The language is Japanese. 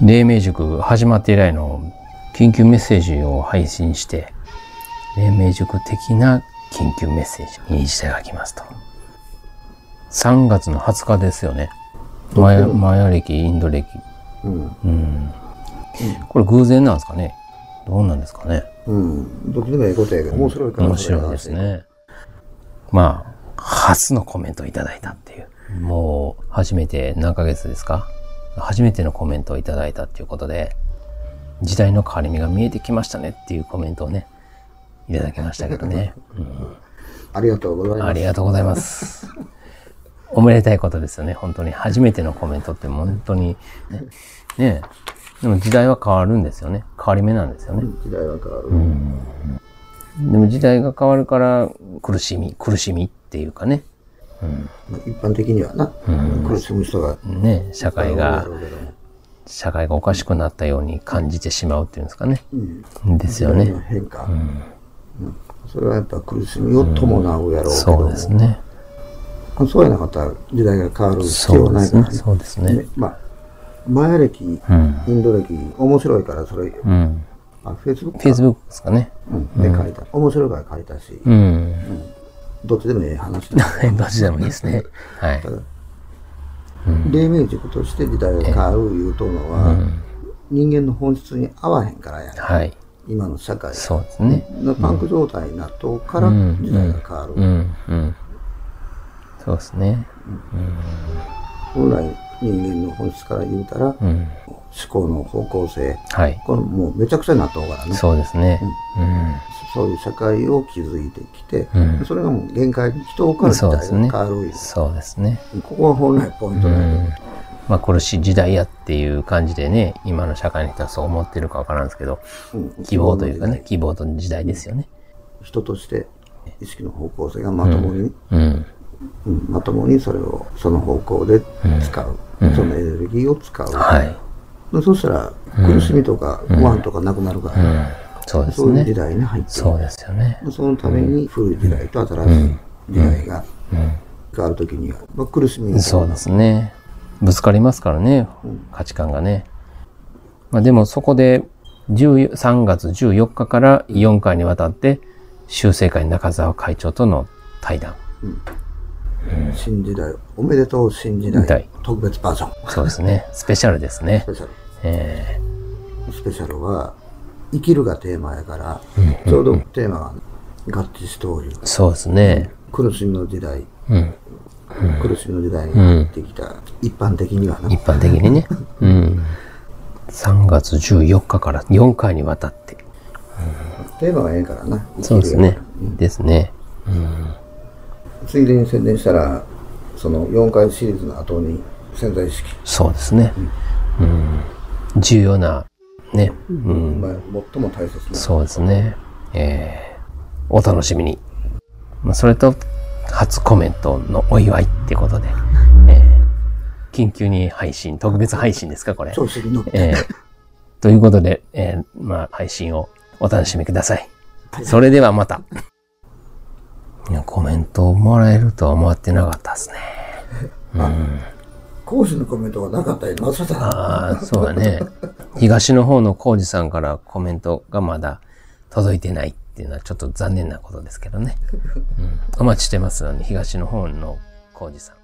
黎明塾始まって以来の緊急メッセージを配信して、黎明塾的な緊急メッセージにしていただきますと。3月の20日ですよね。マヤマヤ歴、インド歴。うん。うん。これ偶然なんですかねどうなんですかねうん。どっちでもええことやけど、面白いから。面白いです。ね。まあ、初のコメントをいただいたっていう。もう、初めて何ヶ月ですか？初めてのコメントをいただいたっていうことで、時代の変わり目が見えてきましたねっていうコメントをね、いただきましたけどね。ありがとうございます。ありがとうございます。おめでたいことですよね。本当に。初めてのコメントって本当にね。ねえでも時代は変わるんですよね。変わり目なんですよね。時代は変わる。でも時代が変わるから苦しみ、苦しみっていうかね。一般的にはな、苦しむ人がね、社会が社会がおかしくなったように感じてしまうっていうんですかね。うんですよね。変化、うんそれはやっぱ苦しみを伴うやろうけども、そうですね。そうやなかったら時代が変わる必要。はないからね。そうですね。ねまあ、マヤ歴、うん。インド歴、面白いからそれ、うん。あ、フェイスブックですかね。うん、で書いた。面白いから書いたし、うん。どっちでもええ話だ。どっちでもいいですね。はい。黎明塾として時代が変わるいうとのは、人間の本質に合わへんからやね、はい。今の社会そうですね。のパンク状態になっとうからん時代が変わる。うん。うん。そうですね。本来人間の本質から言うたら、思うん。考の方向性、はい。これもうめちゃくちゃになっとうからね。そうですね。そういう社会を築いてきて、うんそれがもう限界に来とうから時代がそうですね変わるそうですね。ここは本来ポイントだけど、まあ苦しい時代やっていう感じでね、今の社会の人はそう思ってるかわからんですけど、うん希望というかね、希望と時代ですよね。人として意識の方向性がまともに、うん。うんまともにそれをその方向で使う、そのエネルギーを使う、はい。そしたら苦しみとか不安とかなくなるから、うん。そうですそういう時ね。代に入ってそうですよね。そのために古い時代と新しい時代が変わるときには、まあ、苦しみがそうですね。ぶつかりますからね、価値観がね。まあでもそこで10 3月14日から4回にわたって修正会中澤会長との対談。新時代おめでとう新時代代特別バージョンそうですね。スペシャルですねス。ペシャルえスペシャルは生きるがテーマやから、ちょうどテーマが合致しておるーそうですね。苦しみの時代、うん。苦しみの時代に入ってきた、一般的にはな、一般的にね。うん。3月14日から4回にわたって。テーマがええからなそうですね。ですね。ついでに宣伝したらその4回シリーズの後に潜在意識、そうですね。うん。重要な、ね。うん。まあ、最も大切なそうですね。えー、お楽しみに。まあ、それと、初コメントのお祝いってことで、えー、緊急に配信、特別配信ですか、これ。えー、ということで、えー、まあ、配信をお楽しみください。それではまた。メントをもらえるとは思ってなかったですね。講師のコメントがなかったりなさたああ、そうだね。東の方の浩二さんからコメントがまだ届いてないっていうのはちょっと残念なことですけどね。うん、お待ちしてますので、東の方の浩二さん。